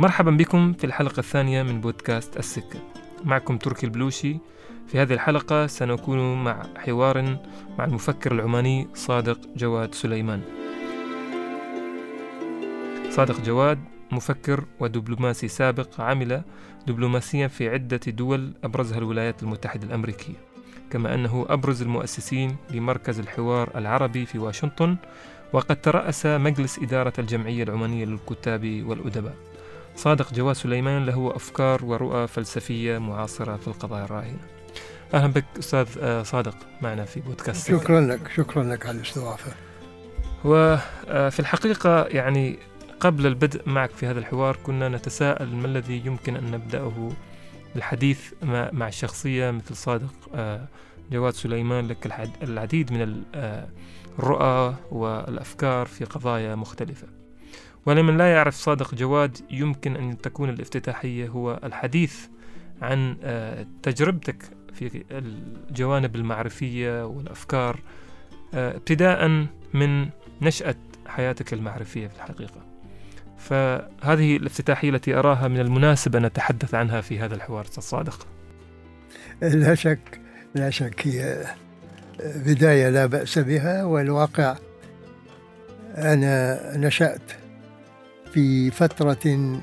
مرحبا بكم في الحلقة الثانية من بودكاست السكة. معكم تركي البلوشي. في هذه الحلقة سنكون مع حوار مع المفكر العماني صادق جواد سليمان. صادق جواد مفكر ودبلوماسي سابق عمل دبلوماسيا في عدة دول أبرزها الولايات المتحدة الأمريكية. كما أنه أبرز المؤسسين لمركز الحوار العربي في واشنطن وقد ترأس مجلس إدارة الجمعية العمانية للكتاب والأدباء. صادق جواد سليمان له أفكار ورؤى فلسفية معاصرة في القضايا الراهنة. أهلا بك أستاذ آه، صادق معنا في بودكاست. شكرا لك شكرا لك على الاستضافة. وفي آه، الحقيقة يعني قبل البدء معك في هذا الحوار كنا نتساءل ما الذي يمكن أن نبدأه؟ الحديث مع الشخصية مثل صادق آه، جواد سليمان لك العديد من الرؤى والأفكار في قضايا مختلفة. ولمن لا يعرف صادق جواد يمكن أن تكون الافتتاحية هو الحديث عن آه، تجربتك في الجوانب المعرفية والأفكار آه، ابتداء من نشأة حياتك المعرفية في الحقيقة. فهذه الافتتاحية التي أراها من المناسب أن نتحدث عنها في هذا الحوار الصادق لا شك لا شك هي بداية لا بأس بها والواقع أنا نشأت في فترة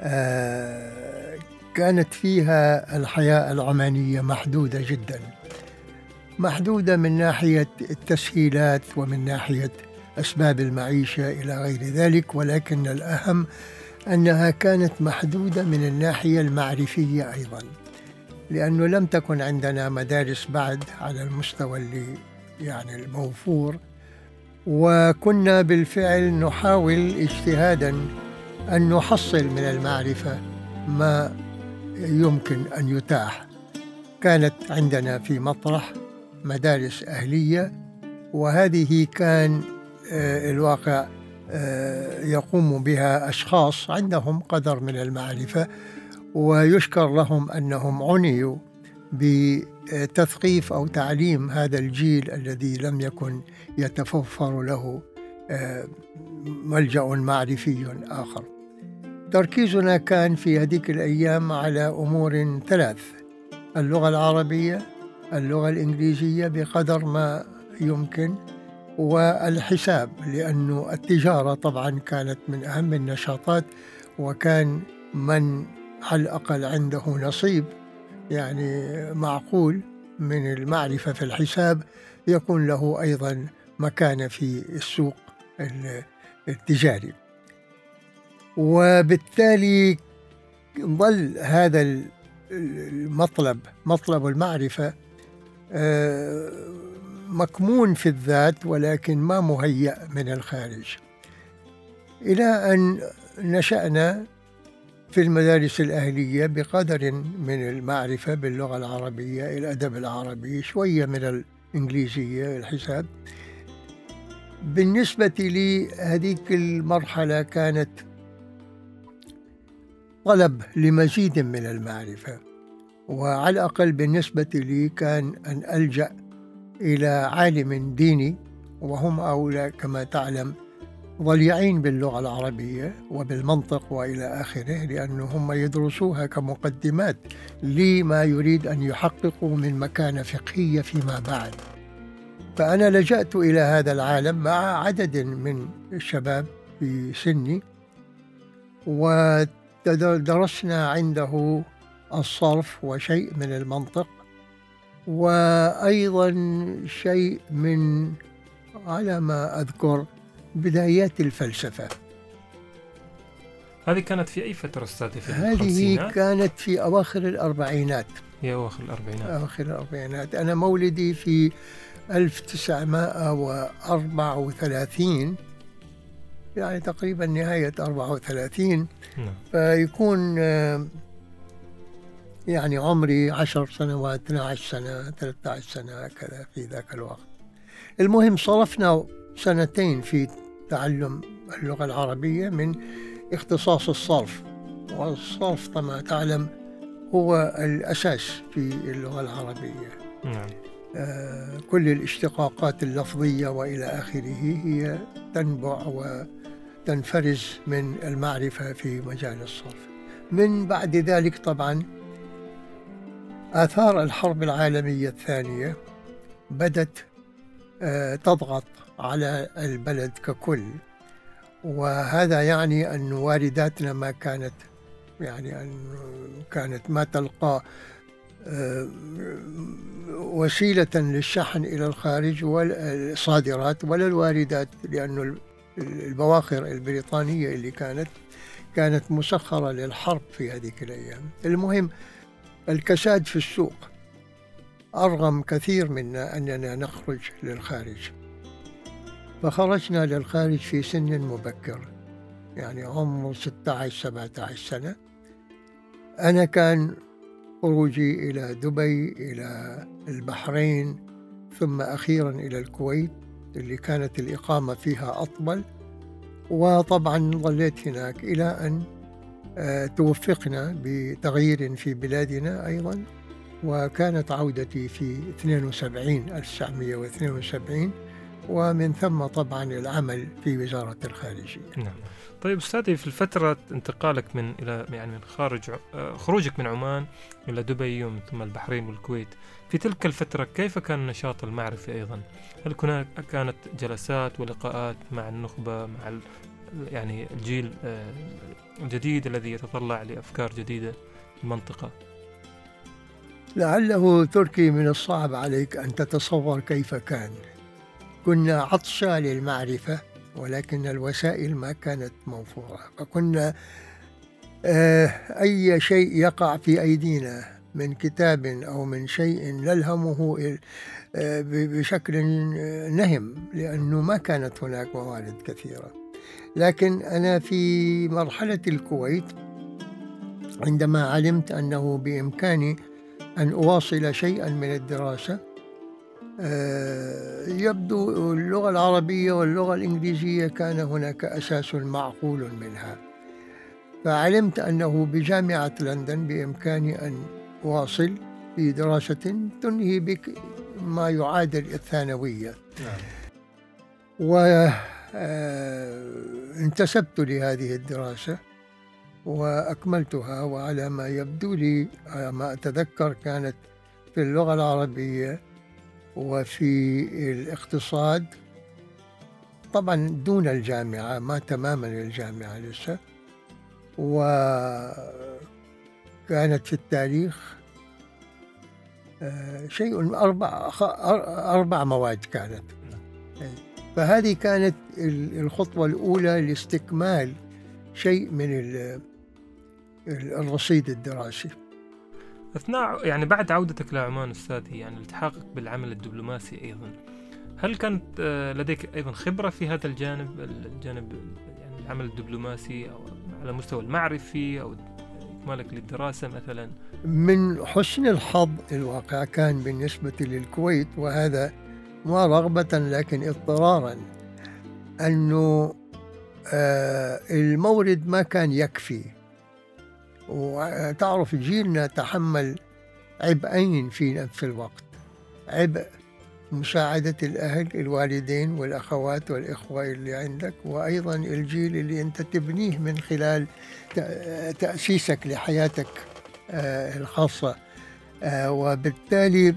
آه، كانت فيها الحياة العمانية محدودة جدا. محدودة من ناحية التسهيلات ومن ناحية أسباب المعيشة إلى غير ذلك ولكن الأهم أنها كانت محدودة من الناحية المعرفية أيضا. لأنه لم تكن عندنا مدارس بعد على المستوى اللي يعني الموفور. وكنا بالفعل نحاول اجتهادا أن نحصل من المعرفة ما يمكن أن يتاح. كانت عندنا في مطرح مدارس أهلية وهذه كان آه، الواقع آه، يقوم بها أشخاص عندهم قدر من المعرفة ويشكر لهم أنهم عنيوا بتثقيف أو تعليم هذا الجيل الذي لم يكن يتوفر له آه، ملجأ معرفي آخر. تركيزنا كان في هذيك الأيام على أمور ثلاث اللغة العربية اللغة الإنجليزية بقدر ما يمكن والحساب لأنه التجارة طبعا كانت من أهم النشاطات وكان من على الأقل عنده نصيب. يعني معقول من المعرفة في الحساب يكون له أيضا مكانة في السوق التجاري. وبالتالي ظل هذا المطلب مطلب المعرفة آه، مكمون في الذات ولكن ما مهيأ من الخارج. إلى أن نشأنا في المدارس الأهلية بقدر من المعرفة باللغة العربية الأدب العربي شوية من الإنجليزية الحساب. بالنسبة لي هذيك المرحلة كانت طلب لمزيد من المعرفة وعلى الأقل بالنسبة لي كان أن ألجأ إلى عالم ديني وهم أولى كما تعلم ضليعين باللغة العربية وبالمنطق وإلى آخره لأنه هم يدرسوها كمقدمات لما يريد أن يحققوا من مكانة فقهية فيما بعد. فأنا لجأت إلى هذا العالم مع عدد من الشباب في سني ودرسنا عنده الصرف وشيء من المنطق وأيضا شيء من على ما أذكر بدايات الفلسفة. هذه كانت في أي فترة أستاذي في هذه كانت في أواخر الأربعينات. في أواخر الأربعينات. أواخر الأربعينات. أنا مولدي في 1934 يعني تقريبا نهاية 34 نعم. فيكون يعني عمري 10 سنوات 12 سنة 13 سنة كذا في ذاك الوقت. المهم صرفنا سنتين في تعلم اللغة العربية من اختصاص الصرف. والصرف كما تعلم هو الأساس في اللغة العربية. نعم. آه كل الاشتقاقات اللفظية وإلى آخره هي تنبع تنفرز من المعرفة في مجال الصرف. من بعد ذلك طبعا آثار الحرب العالمية الثانية بدت آه، تضغط على البلد ككل. وهذا يعني أن وارداتنا ما كانت يعني أن كانت ما تلقى آه، وسيلة للشحن إلى الخارج والصادرات ولا الواردات لأن البواخر البريطانية اللي كانت كانت مسخرة للحرب في هذه الأيام. المهم الكساد في السوق أرغم كثير منا أننا نخرج للخارج. فخرجنا للخارج في سن مبكر يعني عمر 16 17 سنة. أنا كان خروجي إلى دبي إلى البحرين ثم أخيرا إلى الكويت اللي كانت الإقامة فيها أطول. وطبعا ظليت هناك إلى أن آه، توفقنا بتغيير في بلادنا أيضا. وكانت عودتي في 72 1972 ومن ثم طبعا العمل في وزارة الخارجية نعم طيب أستاذي في الفترة انتقالك من إلى يعني من خارج آه، خروجك من عمان إلى دبي ومن ثم البحرين والكويت في تلك الفترة كيف كان النشاط المعرفي أيضا؟ هل هناك كانت جلسات ولقاءات مع النخبة مع يعني الجيل آه، الجديد الذي يتطلع لأفكار جديدة في المنطقة؟ لعله تركي من الصعب عليك أن تتصور كيف كان كنا عطشى للمعرفة ولكن الوسائل ما كانت موفورة. فكنا آه، أي شيء يقع في أيدينا من كتاب أو من شيء نلهمه آه، بشكل نهم لأنه ما كانت هناك موارد كثيرة. لكن أنا في مرحلة الكويت عندما علمت أنه بإمكاني أن أواصل شيئا من الدراسة يبدو اللغة العربية واللغة الإنجليزية كان هناك أساس معقول منها فعلمت أنه بجامعة لندن بإمكاني أن أواصل في دراسة تنهي بك ما يعادل الثانوية نعم. وانتسبت آه، لهذه الدراسة وأكملتها وعلى ما يبدو لي على ما أتذكر كانت في اللغة العربية وفي الاقتصاد طبعا دون الجامعة ما تماما الجامعة لسه. وكانت في التاريخ آه، شيء أربع أربع مواد كانت. فهذه كانت الخطوة الأولى لاستكمال شيء من الرصيد الدراسي. أثناء يعني بعد عودتك لعمان استاذي يعني التحاقك بالعمل الدبلوماسي أيضا. هل كانت آه، لديك أيضا خبرة في هذا الجانب الجانب يعني العمل الدبلوماسي أو على المستوى المعرفي أو إكمالك للدراسة مثلا؟ من حسن الحظ الواقع كان بالنسبة للكويت وهذا ما رغبة لكن اضطرارا أنه آه، المورد ما كان يكفي. وتعرف جيلنا تحمل عبئين في نفس الوقت. عبء مساعدة الأهل الوالدين والأخوات والإخوة اللي عندك وأيضا الجيل اللي أنت تبنيه من خلال تأسيسك لحياتك آه، الخاصة. آه، وبالتالي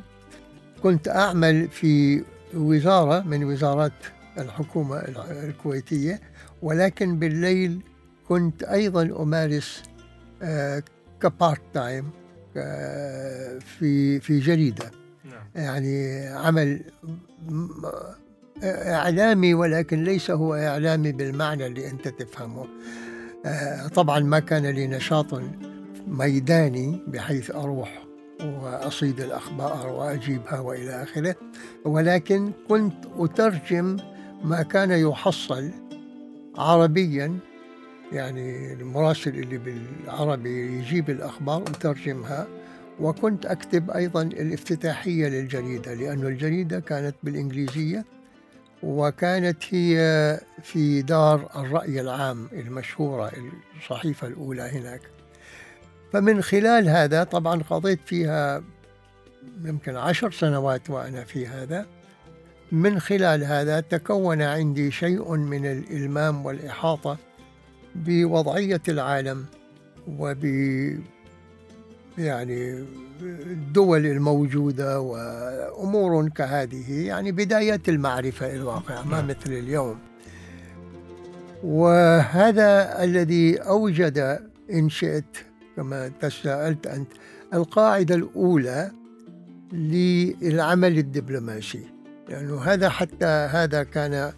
كنت أعمل في وزارة من وزارات الحكومة الكويتية ولكن بالليل كنت أيضا أمارس كبارت تايم في في جريدة نعم. يعني عمل إعلامي ولكن ليس هو إعلامي بالمعنى اللي أنت تفهمه آه، طبعا ما كان لي نشاط ميداني بحيث أروح وأصيد الأخبار وأجيبها وإلى آخره ولكن كنت أترجم ما كان يحصل عربيا يعني المراسل اللي بالعربي يجيب الأخبار وترجمها. وكنت أكتب أيضا الافتتاحية للجريدة لأن الجريدة كانت بالإنجليزية وكانت هي في دار الرأي العام المشهورة الصحيفة الأولى هناك. فمن خلال هذا طبعا قضيت فيها يمكن عشر سنوات وأنا في هذا. من خلال هذا تكون عندي شيء من الإلمام والإحاطة. بوضعية العالم وب يعني الدول الموجودة وأمور كهذه يعني بداية المعرفة الواقع ما نعم. مثل اليوم وهذا الذي أوجد إن شئت كما تساءلت أنت القاعدة الأولى للعمل الدبلوماسي لأنه يعني هذا حتى هذا كان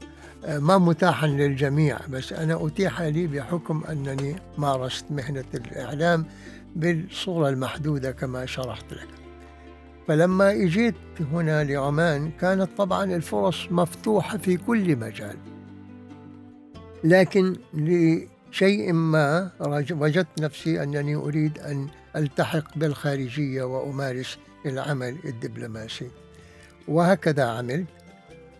ما متاحا للجميع بس أنا أتيح لي بحكم أنني مارست مهنة الإعلام بالصورة المحدودة كما شرحت لك. فلما إجيت هنا لعمان كانت طبعا الفرص مفتوحة في كل مجال. لكن لشيء ما وجدت نفسي أنني أريد أن ألتحق بالخارجية وأمارس العمل الدبلوماسي. وهكذا عملت.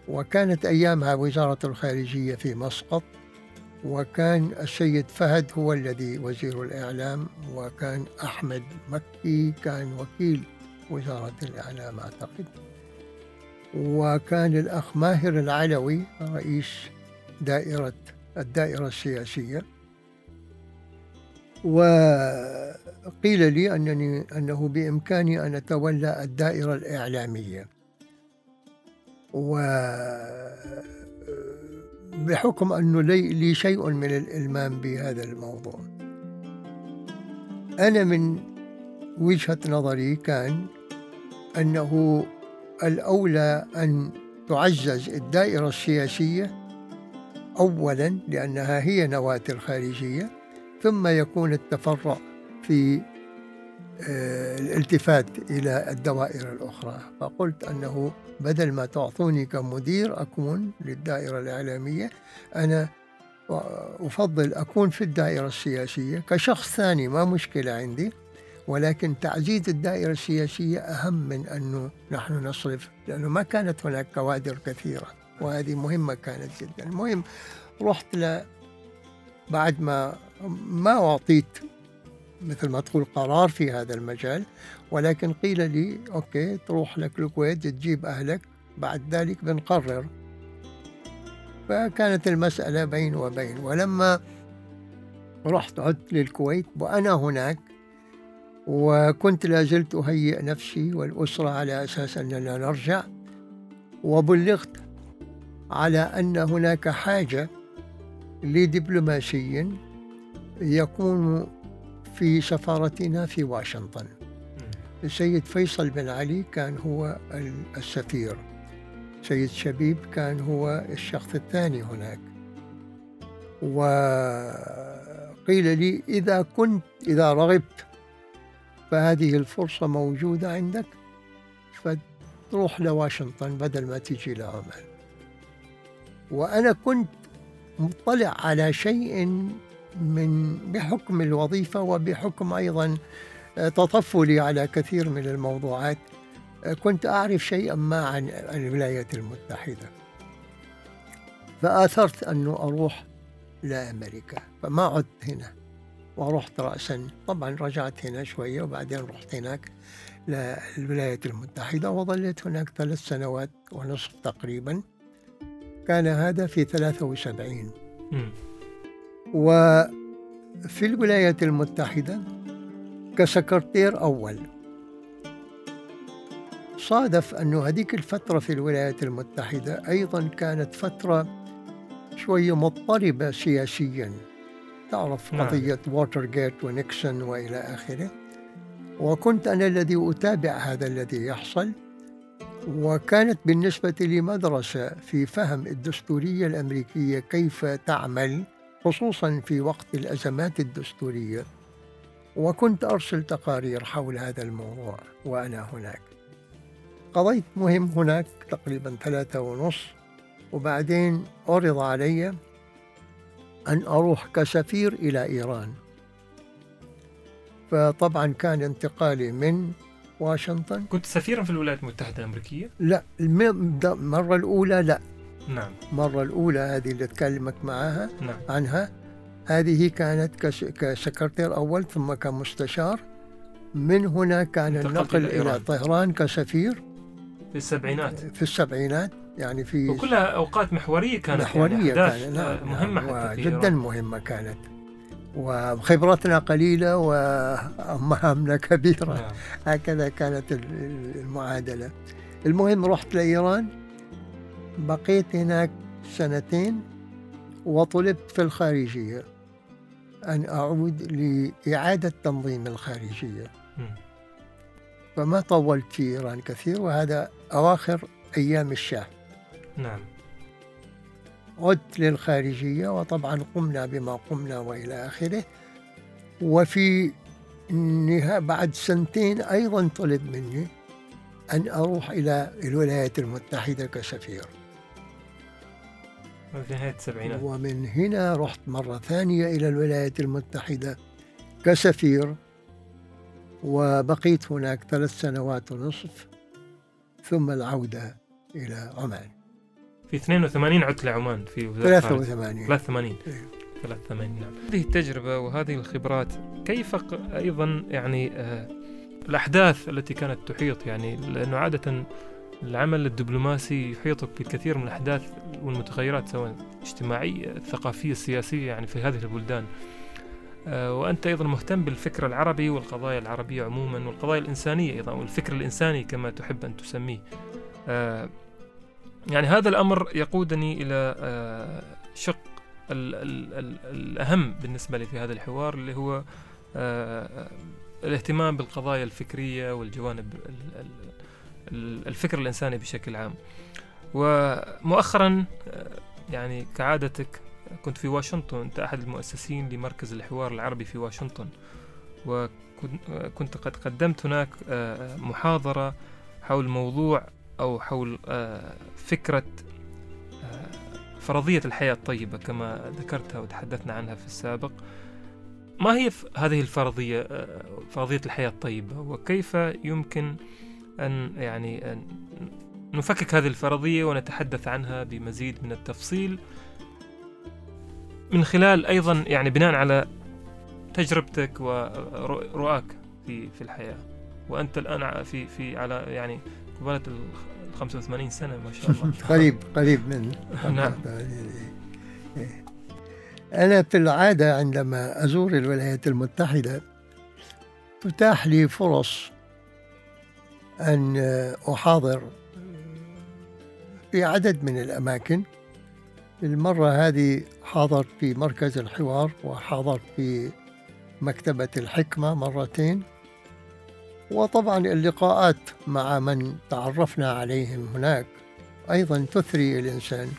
وكانت أيامها وزارة الخارجية في مسقط وكان السيد فهد هو الذي وزير الإعلام وكان أحمد مكي كان وكيل وزارة الإعلام أعتقد. وكان الأخ ماهر العلوي رئيس دائرة الدائرة السياسية. وقيل لي أنني أنه بإمكاني أن أتولى الدائرة الإعلامية. و بحكم أنه لي شيء من الإلمام بهذا الموضوع. أنا من وجهة نظري كان أنه الأولى أن تعزز الدائرة السياسية أولا لأنها هي نواة الخارجية ثم يكون التفرع في آه، الالتفات إلى الدوائر الأخرى. فقلت أنه بدل ما تعطوني كمدير أكون للدائرة الإعلامية أنا أفضل أكون في الدائرة السياسية كشخص ثاني ما مشكلة عندي. ولكن تعزيز الدائرة السياسية أهم من أنه نحن نصرف لأنه ما كانت هناك كوادر كثيرة وهذه مهمة كانت جدا. المهم رحت ل بعد ما ما أعطيت مثل ما تقول قرار في هذا المجال ولكن قيل لي أوكي تروح لك الكويت تجيب أهلك بعد ذلك بنقرر. فكانت المسألة بين وبين ولما رحت عدت للكويت وأنا هناك وكنت لازلت أهيئ نفسي والأسرة على أساس أننا نرجع وبلغت على أن هناك حاجة لدبلوماسي يكون في سفارتنا في واشنطن. السيد فيصل بن علي كان هو السفير. سيد شبيب كان هو الشخص الثاني هناك. وقيل لي إذا كنت إذا رغبت فهذه الفرصة موجودة عندك فتروح لواشنطن بدل ما تيجي لعمان وأنا كنت مطلع على شيء من بحكم الوظيفة وبحكم أيضا تطفلي على كثير من الموضوعات. كنت أعرف شيئا ما عن الولايات المتحدة. فآثرت أنه أروح لأمريكا. فما عدت هنا. ورحت رأسا. طبعا رجعت هنا شوية وبعدين رحت هناك للولايات المتحدة وظليت هناك ثلاث سنوات ونصف تقريبا. كان هذا في 73 وفي الولايات المتحدة كسكرتير أول. صادف أنه هذيك الفترة في الولايات المتحدة أيضا كانت فترة شوية مضطربة سياسيا. تعرف نعم. قضية ووتر جيت ونيكسون وإلى آخره. وكنت أنا الذي أتابع هذا الذي يحصل. وكانت بالنسبة لي مدرسة في فهم الدستورية الأمريكية كيف تعمل. خصوصا في وقت الأزمات الدستورية وكنت أرسل تقارير حول هذا الموضوع وأنا هناك. قضيت مهم هناك تقريبا ثلاثة ونص وبعدين عرض علي أن أروح كسفير إلى إيران. فطبعا كان انتقالي من واشنطن. كنت سفيرا في الولايات المتحدة الأمريكية؟ لا المرة الأولى لا. نعم. المرة الأولى هذه اللي أتكلمك معها نعم. عنها. هذه كانت كسكرتير أول ثم كمستشار. من هنا كان النقل إلى, إلى طهران كسفير. في السبعينات. في السبعينات يعني في وكلها أوقات محورية كانت محورية يعني كانت نعم نعم حتى في جدا. مهمة كانت. وخبرتنا قليلة ومهامنا كبيرة. نعم. هكذا كانت ال- المعادلة. المهم رحت لإيران. بقيت هناك سنتين وطلبت في الخارجية أن أعود لإعادة تنظيم الخارجية. فما طولت في إيران كثير وهذا أواخر أيام الشاه. نعم. عدت للخارجية وطبعا قمنا بما قمنا وإلى آخره. وفي النها- بعد سنتين أيضا طلب مني أن أروح إلى الولايات المتحدة كسفير. في نهاية السبعينات. ومن هنا رحت مرة ثانية إلى الولايات المتحدة كسفير وبقيت هناك ثلاث سنوات ونصف ثم العودة إلى عمان. في 82 عدت لعمان في الخارجية. 83 83 إيه. 83 نعم هذه التجربة وهذه الخبرات كيف أيضا يعني آه، الأحداث التي كانت تحيط يعني لأنه عادة العمل الدبلوماسي يحيطك بالكثير من الأحداث والمتغيرات سواء اجتماعية ثقافية سياسية يعني في هذه البلدان. آه، وأنت أيضا مهتم بالفكر العربي والقضايا العربية عموما والقضايا الإنسانية أيضا والفكر الإنساني كما تحب أن تسميه. آه، يعني هذا الأمر يقودني إلى آه، شق ال ال ال الأهم بالنسبة لي في هذا الحوار اللي هو الاهتمام بالقضايا الفكرية والجوانب ال- ال- ال- الفكر الإنساني بشكل عام. ومؤخرا آه، يعني كعادتك كنت في واشنطن أنت أحد المؤسسين لمركز الحوار العربي في واشنطن. وكنت قد قدمت هناك آه، محاضرة حول موضوع أو حول آه، فكرة آه، فرضية الحياة الطيبة كما ذكرتها وتحدثنا عنها في السابق. ما هي هذه الفرضية آه، فرضية الحياة الطيبة؟ وكيف يمكن أن يعني أن نفكك هذه الفرضية ونتحدث عنها بمزيد من التفصيل. من خلال أيضا يعني بناء على تجربتك ورؤاك في في الحياة وأنت الآن في في على يعني قبالة ال 85 سنة ما شاء الله. قريب قريب من نعم. أنا في العادة عندما أزور الولايات المتحدة تتاح لي فرص أن أحاضر في عدد من الأماكن. المرة هذه حاضرت في مركز الحوار وحاضرت في مكتبة الحكمة مرتين. وطبعا اللقاءات مع من تعرفنا عليهم هناك أيضا تثري الإنسان.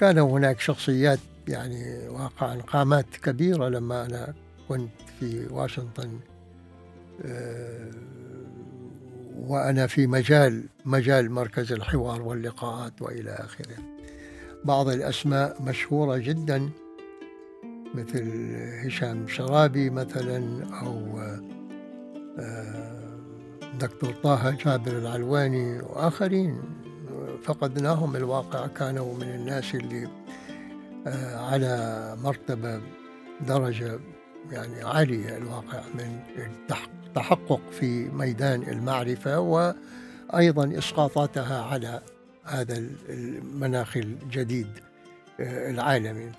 كان هناك شخصيات يعني واقعا قامات كبيرة لما أنا كنت في واشنطن آه، وأنا في مجال مجال مركز الحوار واللقاءات وإلى آخره. بعض الأسماء مشهورة جدا مثل هشام شرابي مثلا أو آه، دكتور طه جابر العلواني وآخرين. فقدناهم الواقع كانوا من الناس اللي آه، على مرتبة درجة يعني عالية الواقع من التحق- التحقق في ميدان المعرفة وأيضا إسقاطاتها على هذا المناخ الجديد آه، العالمي.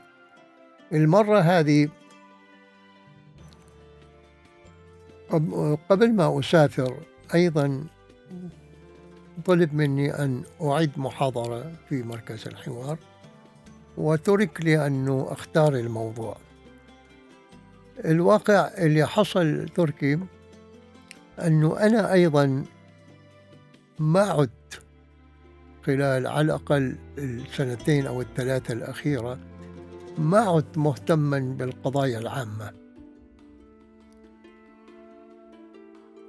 المرة هذه قب- قبل ما أسافر أيضا طلب مني أن أعيد محاضرة في مركز الحوار وترك لي أنه أختار الموضوع. الواقع اللي حصل تركي أنه أنا أيضا ما عدت خلال على الأقل السنتين أو الثلاثة الأخيرة ما عدت مهتما بالقضايا العامة.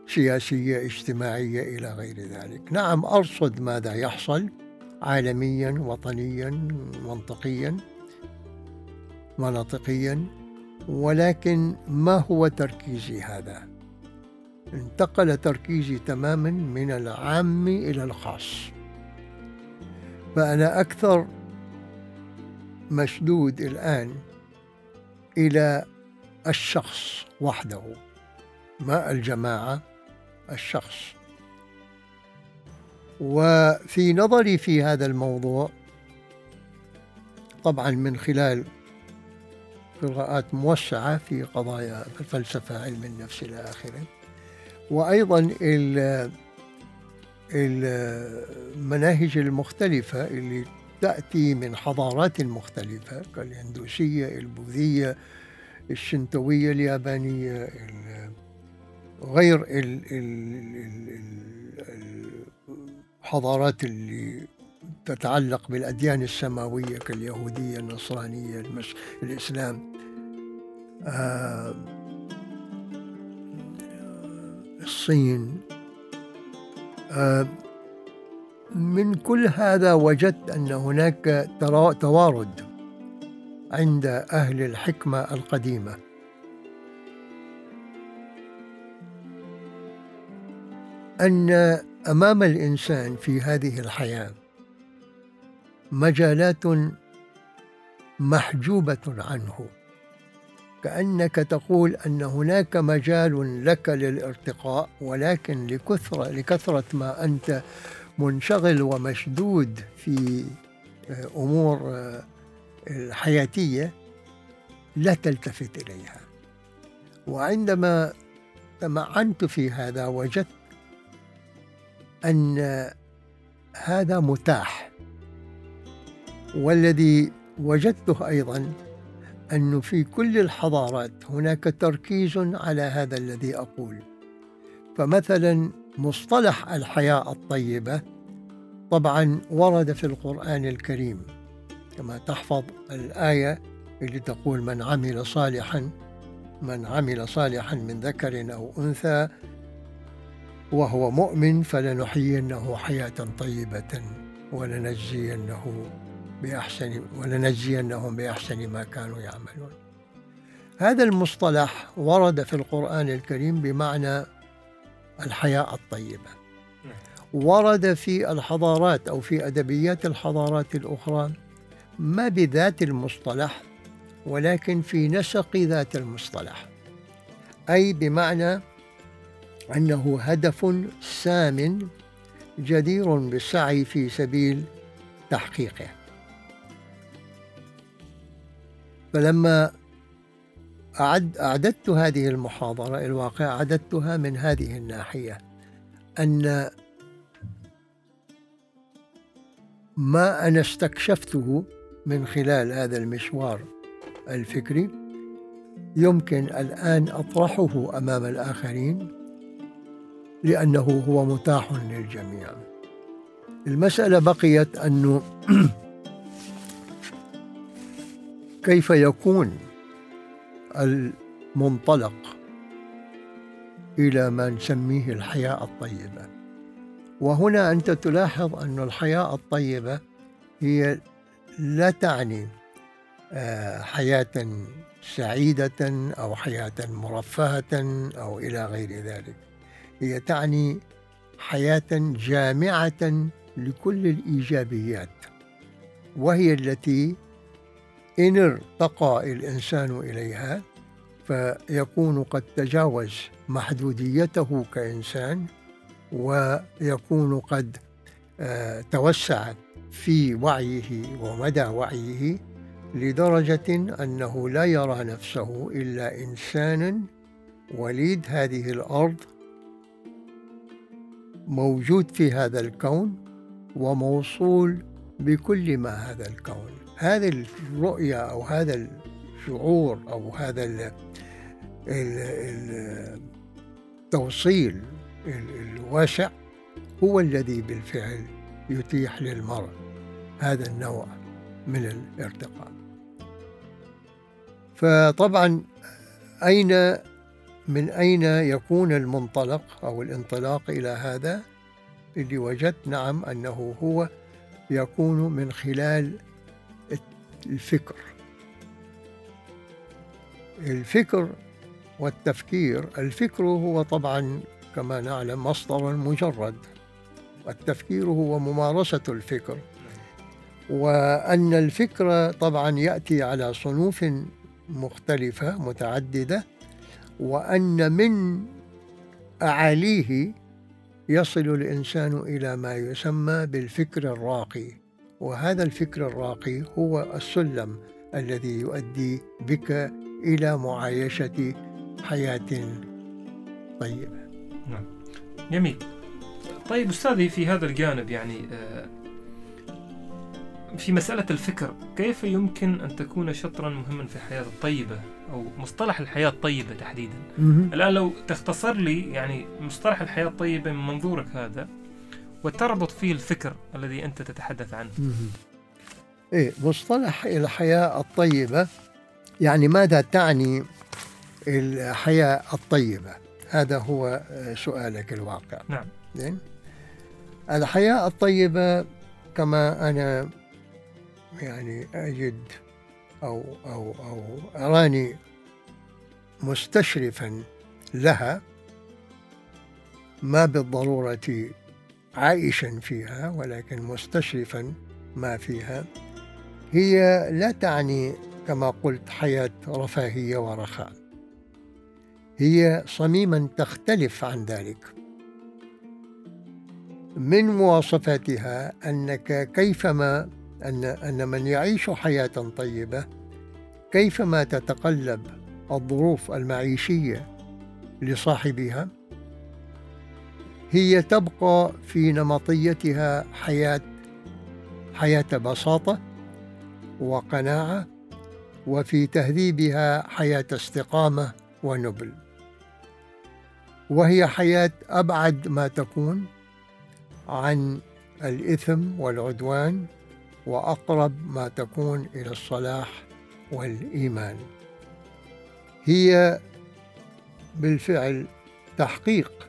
سياسية اجتماعية إلى غير ذلك. نعم أرصد ماذا يحصل عالميا وطنيا منطقيا مناطقيا ولكن ما هو تركيزي هذا؟ انتقل تركيزي تماما من العام إلى الخاص. فأنا أكثر مشدود الآن إلى الشخص وحده ما الجماعة الشخص. وفي نظري في هذا الموضوع طبعا من خلال قراءات موسعة في قضايا الفلسفة علم النفس إلى آخره وأيضا المناهج المختلفة اللي تأتي من حضارات مختلفة كالهندوسية البوذية الشنتوية اليابانية غير الحضارات اللي تتعلق بالأديان السماوية كاليهودية النصرانية. الإسلام آه الصين. آه من كل هذا وجدت أن هناك توارد عند أهل الحكمة القديمة. أن أمام الإنسان في هذه الحياة مجالات محجوبة عنه. كأنك تقول أن هناك مجال لك للارتقاء ولكن لكثرة لكثرة ما أنت منشغل ومشدود في أمور الحياتية لا تلتفت إليها. وعندما تمعنت في هذا وجدت أن هذا متاح. والذي وجدته أيضا أنه في كل الحضارات هناك تركيز على هذا الذي أقول. فمثلا مصطلح الحياة الطيبة طبعا ورد في القرآن الكريم كما تحفظ الآية اللي تقول من عمل صالحا من عمل صالحا من ذكر أو أنثى وهو مؤمن فلنحيينه حياة طيبة ولنجزينه بأحسن ولنجزينهم بأحسن ما كانوا يعملون. هذا المصطلح ورد في القرآن الكريم بمعنى الحياة الطيبة. ورد في الحضارات أو في أدبيات الحضارات الأخرى ما بذات المصطلح ولكن في نسق ذات المصطلح أي بمعنى أنه هدف سام جدير بالسعي في سبيل تحقيقه. فلما أعد أعددت هذه المحاضرة الواقع أعددتها من هذه الناحية أن ما أنا استكشفته من خلال هذا المشوار الفكري يمكن الآن أطرحه أمام الآخرين لأنه هو متاح للجميع. المسألة بقيت أنه كيف يكون المنطلق إلى ما نسميه الحياة الطيبة؟ وهنا أنت تلاحظ أن الحياة الطيبة هي لا تعني آه، حياة سعيدة أو حياة مرفهة أو إلى غير ذلك. هي تعني حياة جامعة لكل الإيجابيات وهي التي إن ارتقى الإنسان إليها فيكون قد تجاوز محدوديته كإنسان ويكون قد آه، توسع في وعيه ومدى وعيه لدرجة أنه لا يرى نفسه إلا إنسانا وليد هذه الأرض موجود في هذا الكون وموصول بكل ما هذا الكون. هذه الرؤية أو هذا الشعور أو هذا التوصيل الواسع هو الذي بالفعل يتيح للمرء هذا النوع من الارتقاء. فطبعا أين من أين يكون المنطلق أو الانطلاق إلى هذا؟ اللي وجدت نعم أنه هو يكون من خلال الفكر. الفكر والتفكير الفكر هو طبعا كما نعلم مصدر مجرد والتفكير هو ممارسة الفكر. وأن الفكر طبعا يأتي على صنوف مختلفة متعددة وأن من أعاليه يصل الإنسان إلى ما يسمى بالفكر الراقي. وهذا الفكر الراقي هو السلم الذي يؤدي بك إلى معايشة حياة. طيبة نعم. جميل. طيب أستاذي في هذا الجانب يعني آه، في مسألة الفكر كيف يمكن أن تكون شطرا مهما في الحياة الطيبة أو مصطلح الحياة الطيبة تحديدا؟ الآن لو تختصر لي يعني مصطلح الحياة الطيبة من منظورك هذا وتربط فيه الفكر الذي أنت تتحدث عنه. إيه مصطلح الحياة الطيبة يعني ماذا تعني الحياة الطيبة؟ هذا هو سؤالك الواقع. نعم. زين؟ الحياة الطيبة كما أنا يعني أجد أو أو أو أراني مستشرفا لها ما بالضرورة عائشا فيها ولكن مستشرفا ما فيها هي لا تعني كما قلت حياة رفاهية ورخاء. هي صميما تختلف عن ذلك. من مواصفاتها أنك كيفما أن أن من يعيش حياة طيبة كيفما تتقلب الظروف المعيشية لصاحبها هي تبقى في نمطيتها حياة حياة بساطة وقناعة وفي تهذيبها حياة استقامة ونبل. وهي حياة أبعد ما تكون عن الإثم والعدوان وأقرب ما تكون إلى الصلاح والإيمان. هي بالفعل تحقيق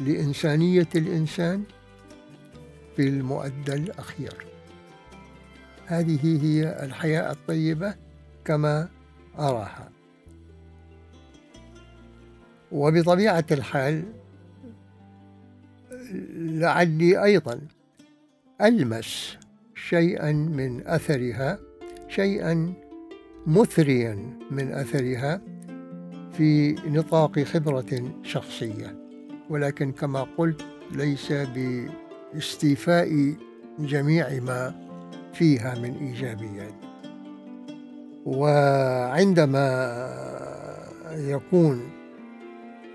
لإنسانية الإنسان في المؤدى الأخير. هذه هي الحياة الطيبة كما أراها. وبطبيعة الحال لعلي أيضا ألمس شيئا من أثرها شيئا مثريا من أثرها في نطاق خبرة شخصية. ولكن كما قلت ليس باستيفاء جميع ما فيها من إيجابيات. وعندما يكون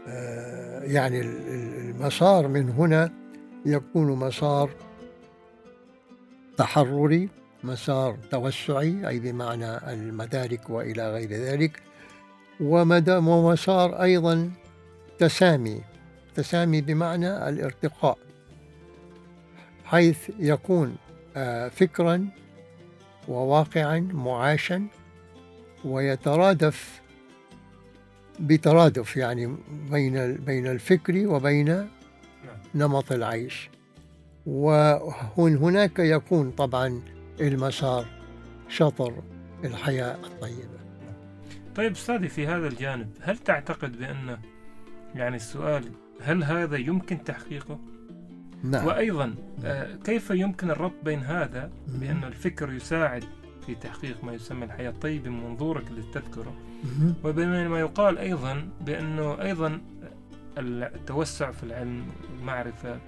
آه، يعني المسار من هنا يكون مسار تحرري مسار توسعي أي بمعنى المدارك وإلى غير ذلك ومسار أيضا تسامي. تسامي بمعنى الارتقاء حيث يكون آه، فكرا وواقعا معاشا ويترادف بترادف يعني بين بين الفكر وبين نعم. نمط العيش وهناك يكون طبعا المسار شطر الحياة الطيبة طيب أستاذي في هذا الجانب هل تعتقد بأن يعني السؤال هل هذا يمكن تحقيقه؟ نعم. وأيضا آه، كيف يمكن الربط بين هذا بأن الفكر يساعد في تحقيق ما يسمى الحياة؟ الطيبة من منظورك اللي تذكره وبين ما يقال أيضا بأنه أيضا التوسع في العلم والمعرفة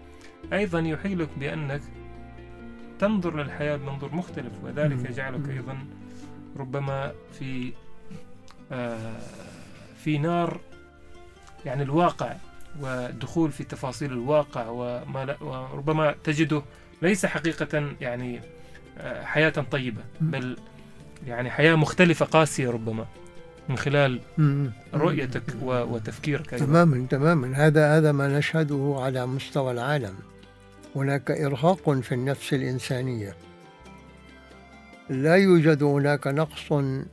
أيضا يحيلك بأنك تنظر للحياة بمنظور مختلف وذلك يجعلك أيضا ربما في آه في نار يعني الواقع والدخول في تفاصيل الواقع وما وربما تجده ليس حقيقة يعني آه، حياة طيبة بل يعني حياة مختلفة قاسية ربما من خلال رؤيتك وتفكيرك تماما تماما. هذا هذا ما نشهده على مستوى العالم. هناك إرهاق في النفس الإنسانية. لا يوجد هناك نقص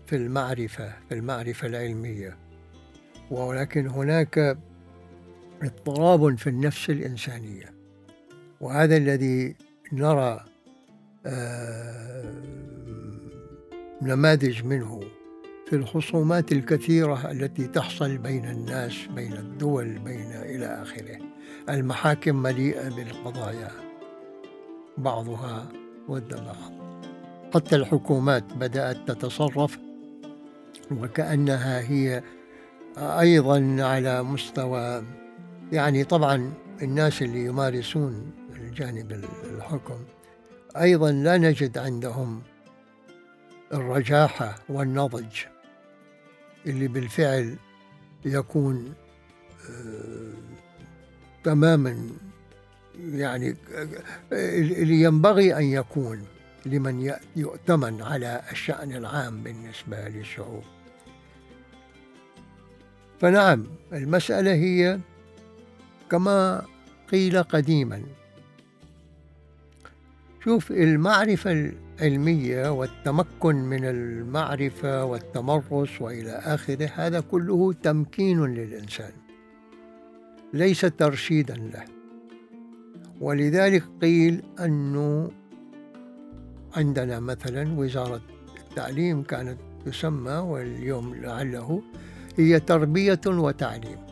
في المعرفة في المعرفة العلمية. ولكن هناك اضطراب في النفس الإنسانية. وهذا الذي نرى آه، نماذج منه في الخصومات الكثيرة التي تحصل بين الناس بين الدول بين إلى آخره. المحاكم مليئة بالقضايا بعضها ضد بعض حتى الحكومات بدأت تتصرف وكأنها هي أيضا على مستوى يعني طبعا الناس اللي يمارسون الجانب الحكم أيضا لا نجد عندهم الرجاحة والنضج اللي بالفعل يكون آه، تماما يعني اللي ينبغي أن يكون لمن يؤتمن على الشأن العام بالنسبة للشعوب. فنعم المسألة هي كما قيل قديما. شوف المعرفة العلمية والتمكن من المعرفة والتمرس وإلى آخره هذا كله تمكين للإنسان ليس ترشيدا له. ولذلك قيل أنه عندنا مثلا وزارة التعليم كانت تسمى واليوم لعله هي تربية وتعليم.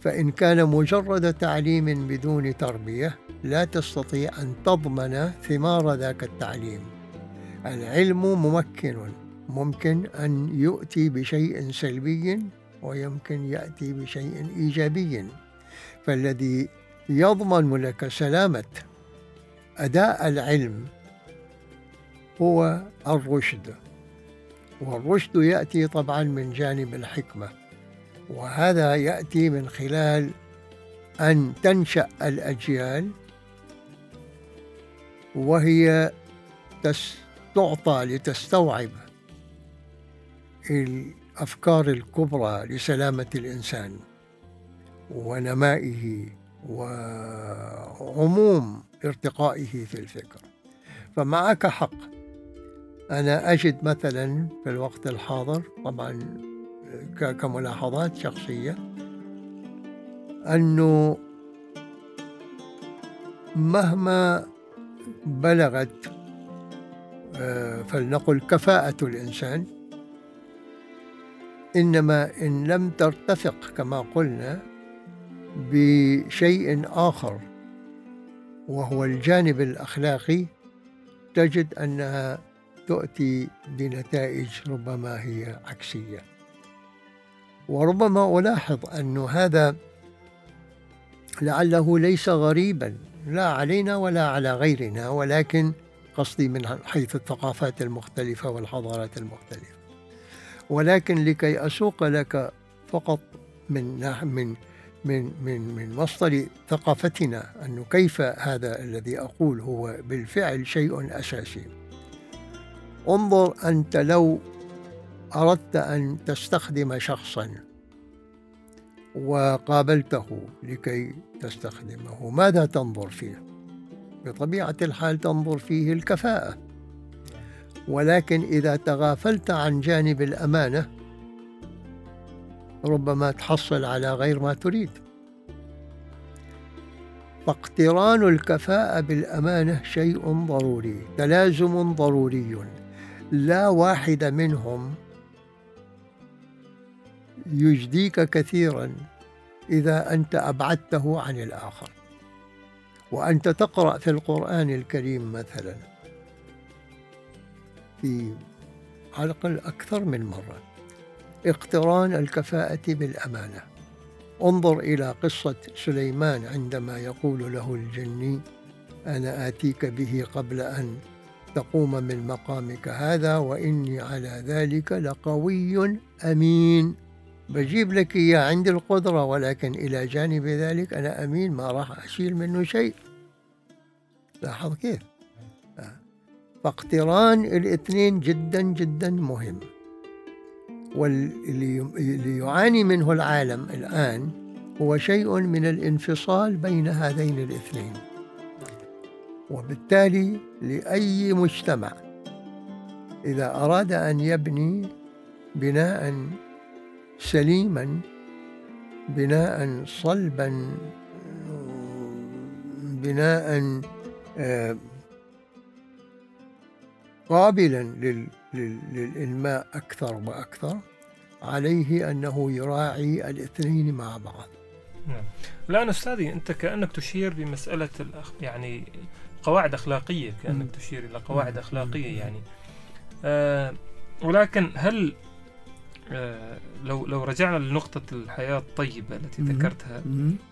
فإن كان مجرد تعليم بدون تربية لا تستطيع أن تضمن ثمار ذاك التعليم. العلم ممكن ممكن أن يؤتي بشيء سلبي ويمكن يأتي بشيء إيجابي. فالذي يضمن لك سلامة أداء العلم هو الرشد والرشد يأتي طبعا من جانب الحكمة. وهذا يأتي من خلال أن تنشأ الأجيال وهي تعطى لتستوعب الأفكار الكبرى لسلامة الإنسان ونمائه وعموم ارتقائه في الفكر. فمعك حق. أنا أجد مثلا في الوقت الحاضر طبعا كملاحظات شخصية أنه مهما بلغت آه، فلنقل كفاءة الإنسان إنما إن لم ترتفق كما قلنا بشيء آخر وهو الجانب الأخلاقي تجد أنها تؤتي بنتائج ربما هي عكسية. وربما ألاحظ أن هذا لعله ليس غريبا لا علينا ولا على غيرنا ولكن قصدي من حيث الثقافات المختلفة والحضارات المختلفة. ولكن لكي أسوق لك فقط من من من من من مصدر ثقافتنا أنه كيف هذا الذي أقول هو بالفعل شيء أساسي. انظر أنت لو أردت أن تستخدم شخصا وقابلته لكي تستخدمه. ماذا تنظر فيه؟ بطبيعة الحال تنظر فيه الكفاءة. ولكن إذا تغافلت عن جانب الأمانة ربما تحصل على غير ما تريد. فاقتران الكفاءة بالأمانة شيء ضروري تلازم ضروري. لا واحد منهم يجديك كثيرا إذا أنت أبعدته عن الآخر. وأنت تقرأ في القرآن الكريم مثلا في على الأقل أكثر من مرة. اقتران الكفاءة بالأمانة. انظر إلى قصة سليمان عندما يقول له الجني أنا آتيك به قبل أن تقوم من مقامك هذا وإني على ذلك لقوي أمين. بجيب لك إياه عندي القدرة ولكن إلى جانب ذلك أنا أمين ما راح أشيل منه شيء. لاحظ كيف؟ فاقتران الاثنين جدا جدا مهم. واللي يعاني منه العالم الآن هو شيء من الانفصال بين هذين الاثنين. وبالتالي لأي مجتمع إذا أراد أن يبني بناء سليما بناء صلبا بناء آه، قابلا للإنماء أكثر وأكثر عليه أنه يراعي الاثنين مع بعض. نعم. الآن أستاذي أنت كأنك تشير بمسألة يعني قواعد أخلاقية كأنك تشير إلى قواعد أخلاقية يعني. آه ولكن هل لو لو رجعنا لنقطة الحياة الطيبة التي ذكرتها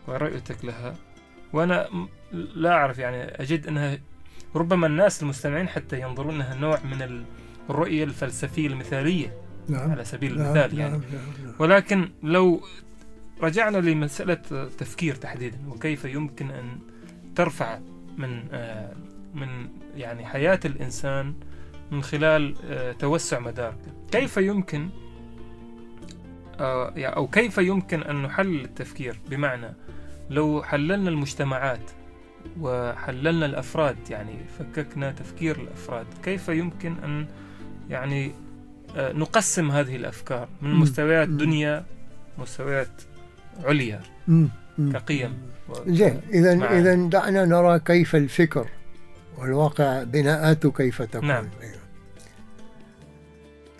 ورؤيتك لها وأنا لا أعرف يعني أجد أنها ربما الناس المستمعين حتى ينظرون أنها نوع من الرؤية الفلسفية المثالية نعم. على سبيل نعم المثال يعني. نعم نعم. ولكن لو رجعنا لمسألة التفكير تحديدا وكيف يمكن أن ترفع من آه، من يعني حياة الإنسان من خلال آه، توسع مداركه كيف يمكن آه، أو كيف يمكن أن نحلل التفكير بمعنى لو حللنا المجتمعات وحللنا الأفراد يعني فككنا تفكير الأفراد كيف يمكن أن يعني آه، نقسم هذه الأفكار من. مستويات. دنيا مستويات عليا. كقيم و- زين إذا إذا دعنا نرى كيف الفكر والواقع بناءاته كيف تكون نعم.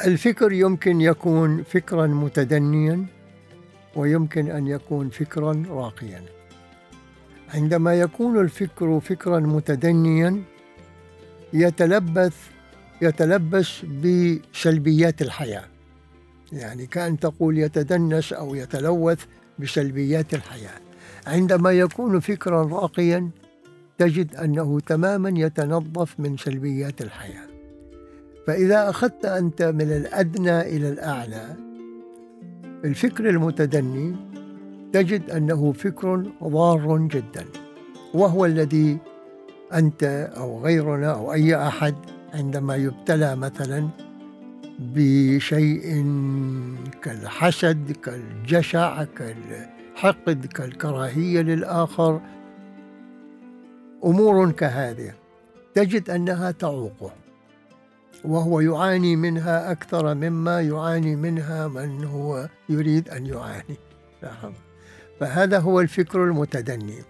الفكر يمكن يكون فكرا متدنيا ويمكن أن يكون فكرا راقيا. عندما يكون الفكر فكرا متدنيا يتلبث يتلبس بسلبيات الحياة. يعني كأن تقول يتدنس أو يتلوث بسلبيات الحياة. عندما يكون فكرا راقيا تجد أنه تماما يتنظف من سلبيات الحياة. فإذا أخذت أنت من الأدنى إلى الأعلى الفكر المتدني تجد أنه فكر ضار جدا وهو الذي أنت أو غيرنا أو أي أحد عندما يبتلى مثلا بشيء كالحسد كالجشع كالحقد كالكراهية للآخر أمور كهذه تجد أنها تعوقه. وهو يعاني منها أكثر مما يعاني منها من هو يريد أن يعاني. نعم. فهذا هو الفكر المتدني.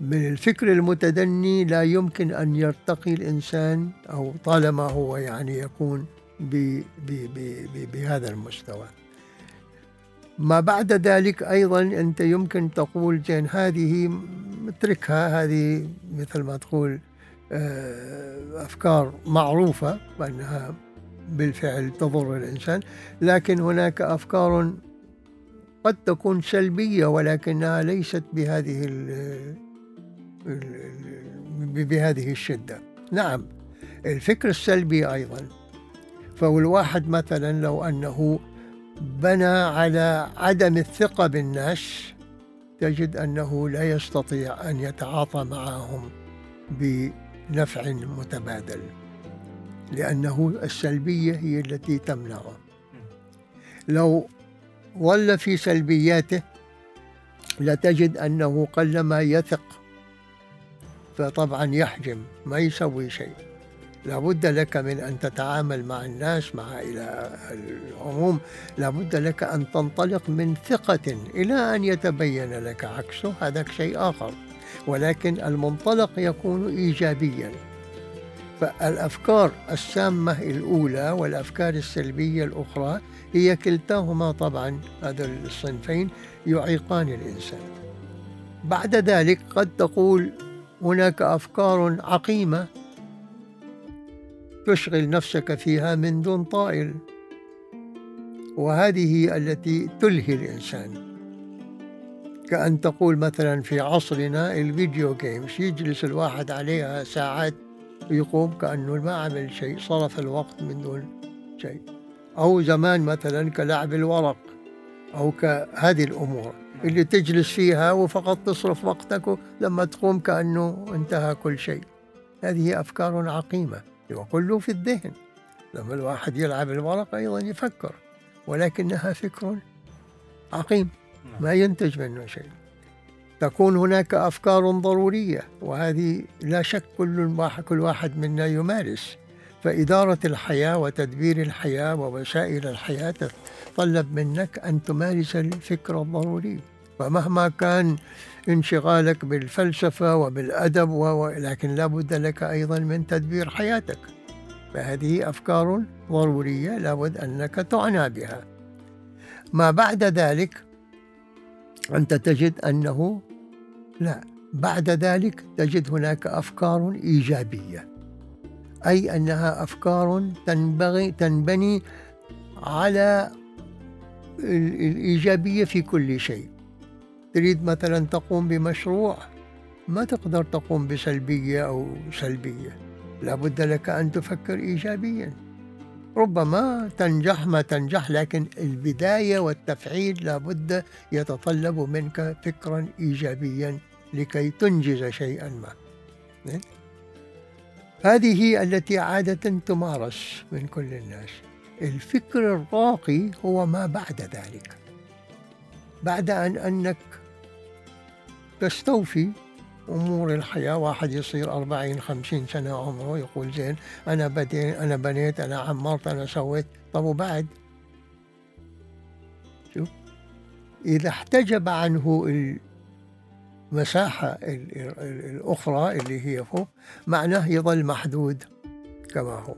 من الفكر المتدني لا يمكن أن يرتقي الإنسان أو طالما هو يعني يكون ب ب ب بهذا المستوى. ما بعد ذلك أيضا أنت يمكن تقول زين هذه اتركها هذه مثل ما تقول أفكار معروفة بأنها بالفعل تضر الإنسان لكن هناك أفكار قد تكون سلبية ولكنها ليست بهذه بهذه الشدة. نعم الفكر السلبي أيضا. فالواحد مثلا لو أنه بنى على عدم الثقة بالناس تجد أنه لا يستطيع أن يتعاطى معهم بنفع متبادل لأنه السلبية هي التي تمنعه. لو ظل في سلبياته لتجد أنه قلما يثق فطبعا يحجم ما يسوي شيء. لابد لك من أن تتعامل مع الناس مع إلى العموم. لابد لك أن تنطلق من ثقة إلى أن يتبين لك عكسه هذا شيء آخر. ولكن المنطلق يكون إيجابيا. فالأفكار السامة الأولى والأفكار السلبية الأخرى هي كلتاهما طبعا هذا الصنفين يعيقان الإنسان. بعد ذلك قد تقول هناك أفكار عقيمة تشغل نفسك فيها من دون طائل وهذه التي تلهي الإنسان. كأن تقول مثلا في عصرنا الفيديو جيمز يجلس الواحد عليها ساعات ويقوم كأنه ما عمل شيء صرف الوقت من دون شيء. أو زمان مثلا كلعب الورق أو كهذه الأمور اللي تجلس فيها وفقط تصرف وقتك لما تقوم كأنه انتهى كل شيء. هذه أفكار عقيمة وكله في الذهن. لما الواحد يلعب الورق أيضا يفكر ولكنها فكر عقيم. ما ينتج منه شيء. تكون هناك أفكار ضرورية وهذه لا شك كل واحد, كل واحد منا يمارس. فإدارة الحياة وتدبير الحياة ووسائل الحياة تتطلب منك أن تمارس الفكر الضروري. فمهما كان انشغالك بالفلسفة وبالأدب و... لكن لا بد لك أيضا من تدبير حياتك. فهذه أفكار ضرورية لابد أنك تعنى بها. ما بعد ذلك أنت تجد أنه لا بعد ذلك تجد هناك أفكار إيجابية أي أنها أفكار تنبغي تنبني على ال- الإيجابية في كل شيء. تريد مثلا تقوم بمشروع؟ ما تقدر تقوم بسلبية أو سلبية. لابد لك أن تفكر إيجابيا. ربما تنجح ما تنجح لكن البداية والتفعيل لابد يتطلب منك فكرا إيجابيا لكي تنجز شيئا ما. هذه التي عادة تمارس من كل الناس. الفكر الراقي هو ما بعد ذلك. بعد أن أنك تستوفي أمور الحياة واحد يصير أربعين خمسين سنة عمره يقول زين أنا بدين أنا بنيت أنا عمرت أنا سويت. طب وبعد؟ شوف إذا احتجب عنه المساحة الأخرى اللي هي فوق معناه يظل محدود كما هو.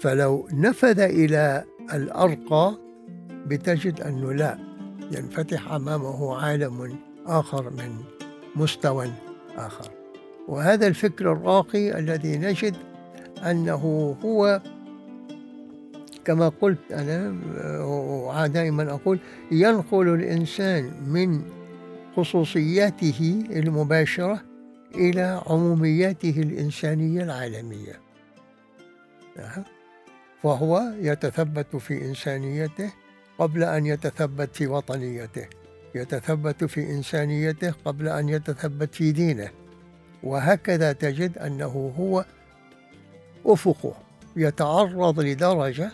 فلو نفذ إلى الأرقى بتجد أنه لا ينفتح أمامه عالم آخر من مستوى آخر. وهذا الفكر الراقي الذي نجد أنه هو كما قلت أنا ودائما أقول ينقل الإنسان من خصوصياته المباشرة إلى عمومياته الإنسانية العالمية. فهو يتثبت في إنسانيته قبل أن يتثبت في وطنيته. يتثبت في إنسانيته قبل أن يتثبت في دينه. وهكذا تجد أنه هو أفقه يتعرض لدرجة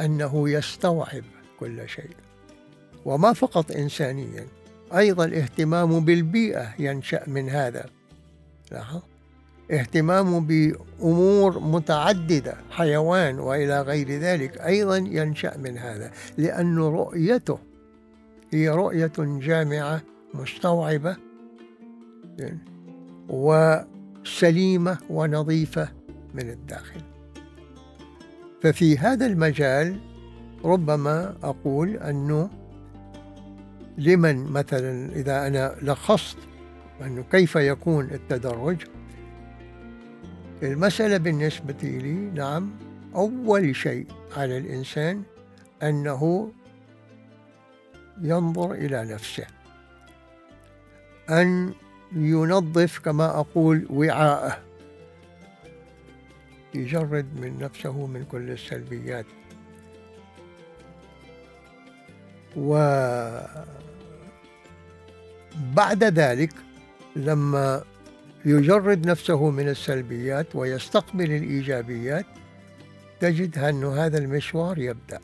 أنه يستوعب كل شيء. وما فقط إنسانيا أيضا اهتمام بالبيئة ينشأ من هذا. اهتمام بأمور متعددة حيوان وإلى غير ذلك أيضا ينشأ من هذا لأن رؤيته هي رؤية جامعة مستوعبة وسليمة ونظيفة من الداخل. ففي هذا المجال ربما أقول أنه لمن مثلا إذا أنا لخصت أنه كيف يكون التدرج المسألة بالنسبة لي نعم أول شيء على الإنسان أنه ينظر إلى نفسه. أن ينظف كما أقول وعاءه. يجرد من نفسه من كل السلبيات. وبعد ذلك لما يجرد نفسه من السلبيات ويستقبل الإيجابيات تجد أن هذا المشوار يبدأ.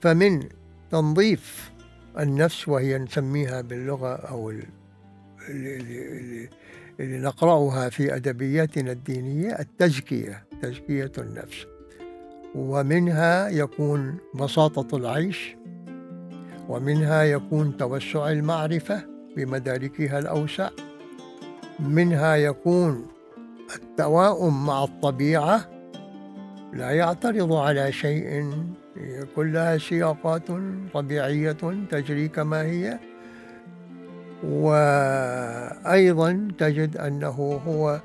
فمن تنظيف النفس وهي نسميها باللغة أو اللي, اللي نقرأها في أدبياتنا الدينية التزكية تزكية النفس. ومنها يكون بساطة العيش ومنها يكون توسع المعرفة بمداركها الأوسع منها يكون التواؤم مع الطبيعة لا يعترض على شيء كلها سياقات طبيعية تجري كما هي وأيضا تجد أنه هو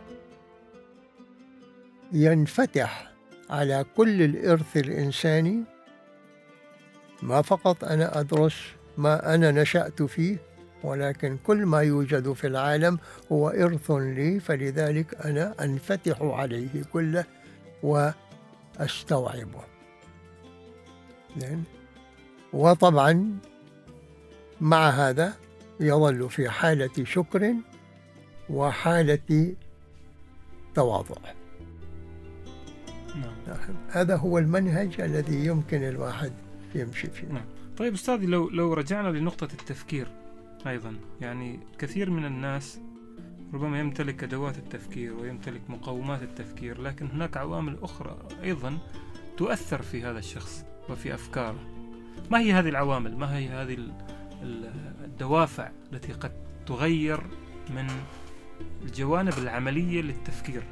ينفتح على كل الإرث الإنساني. ما فقط أنا أدرس ما أنا نشأت فيه ولكن كل ما يوجد في العالم هو إرث لي فلذلك أنا أنفتح عليه كله وأستوعبه. وطبعا مع هذا يظل في حالة شكر وحالة تواضع نعم. هذا هو المنهج الذي يمكن الواحد يمشي فيه نعم. طيب أستاذي لو لو رجعنا لنقطة التفكير أيضا يعني كثير من الناس ربما يمتلك أدوات التفكير ويمتلك مقومات التفكير لكن هناك عوامل أخرى أيضا تؤثر في هذا الشخص وفي أفكاره ما هي هذه العوامل؟ ما هي هذه الدوافع التي قد تغير من الجوانب العملية للتفكير؟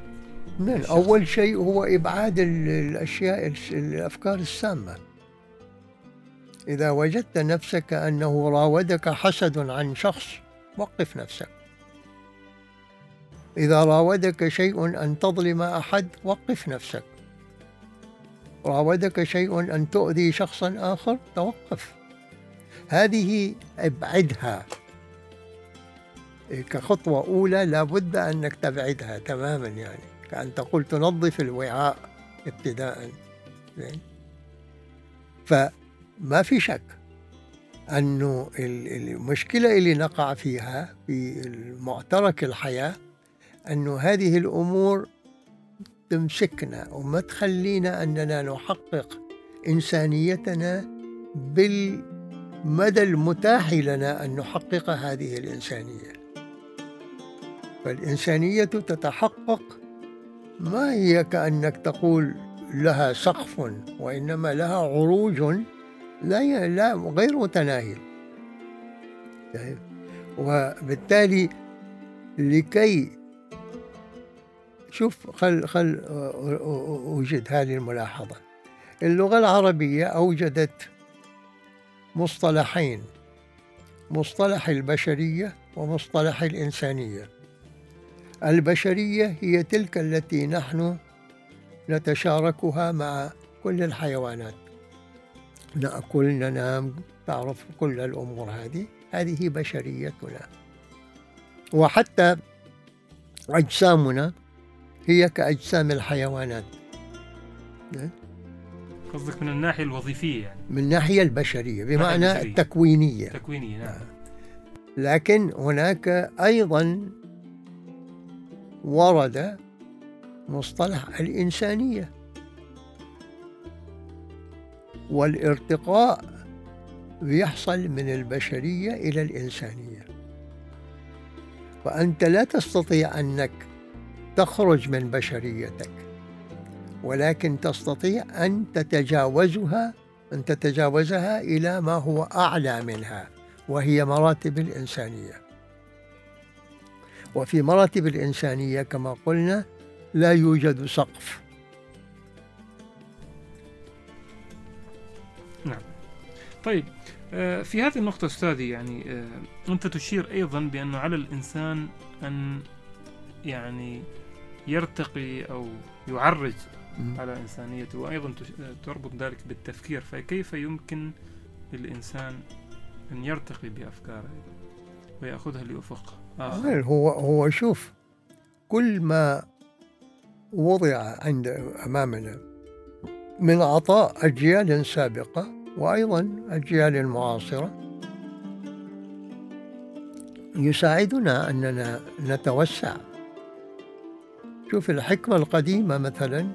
من أول شيء هو إبعاد الأشياء الأفكار السامة. إذا وجدت نفسك أنه راودك حسد عن شخص وقف نفسك. إذا راودك شيء أن تظلم أحد وقف نفسك. راودك شيء أن تؤذي شخصا آخر توقف. هذه ابعدها. كخطوة أولى لابد أنك تبعدها تماما يعني. كأن تقول تنظف الوعاء ابتداء فما في شك أنه المشكلة اللي نقع فيها في معترك الحياة أنه هذه الأمور تمسكنا وما تخلينا أننا نحقق إنسانيتنا بالمدى المتاح لنا أن نحقق هذه الإنسانية فالإنسانية تتحقق ما هي كأنك تقول لها سقف وإنما لها عروج لا لا غير متناهي طيب. وبالتالي لكي شوف خل خل أوجد هذه الملاحظة. اللغة العربية أوجدت مصطلحين مصطلح البشرية ومصطلح الإنسانية. البشرية هي تلك التي نحن نتشاركها مع كل الحيوانات. نأكل ننام تعرف كل الأمور هذه هذه بشريتنا. وحتى أجسامنا هي كأجسام الحيوانات. قصدك من الناحية الوظيفية يعني. من الناحية البشرية بمعنى البشرية. التكوينية. تكوينية نعم. لكن هناك أيضا ورد مصطلح الإنسانية. والارتقاء بيحصل من البشرية إلى الإنسانية. فأنت لا تستطيع أنك تخرج من بشريتك ولكن تستطيع أن تتجاوزها أن تتجاوزها إلى ما هو أعلى منها وهي مراتب الإنسانية. وفي مراتب الإنسانية كما قلنا لا يوجد سقف. نعم. طيب آه، في هذه النقطة أستاذي يعني آه، أنت تشير أيضا بأنه على الإنسان أن يعني يرتقي أو يعرج على إنسانيته وأيضا تربط ذلك بالتفكير. فكيف يمكن للإنسان أن يرتقي بأفكاره ويأخذها لأفق آخر؟ هو هو شوف كل ما وضع عند أمامنا من عطاء أجيال سابقة وأيضا أجيال المعاصرة يساعدنا أننا نتوسع. شوف الحكمة القديمة مثلا.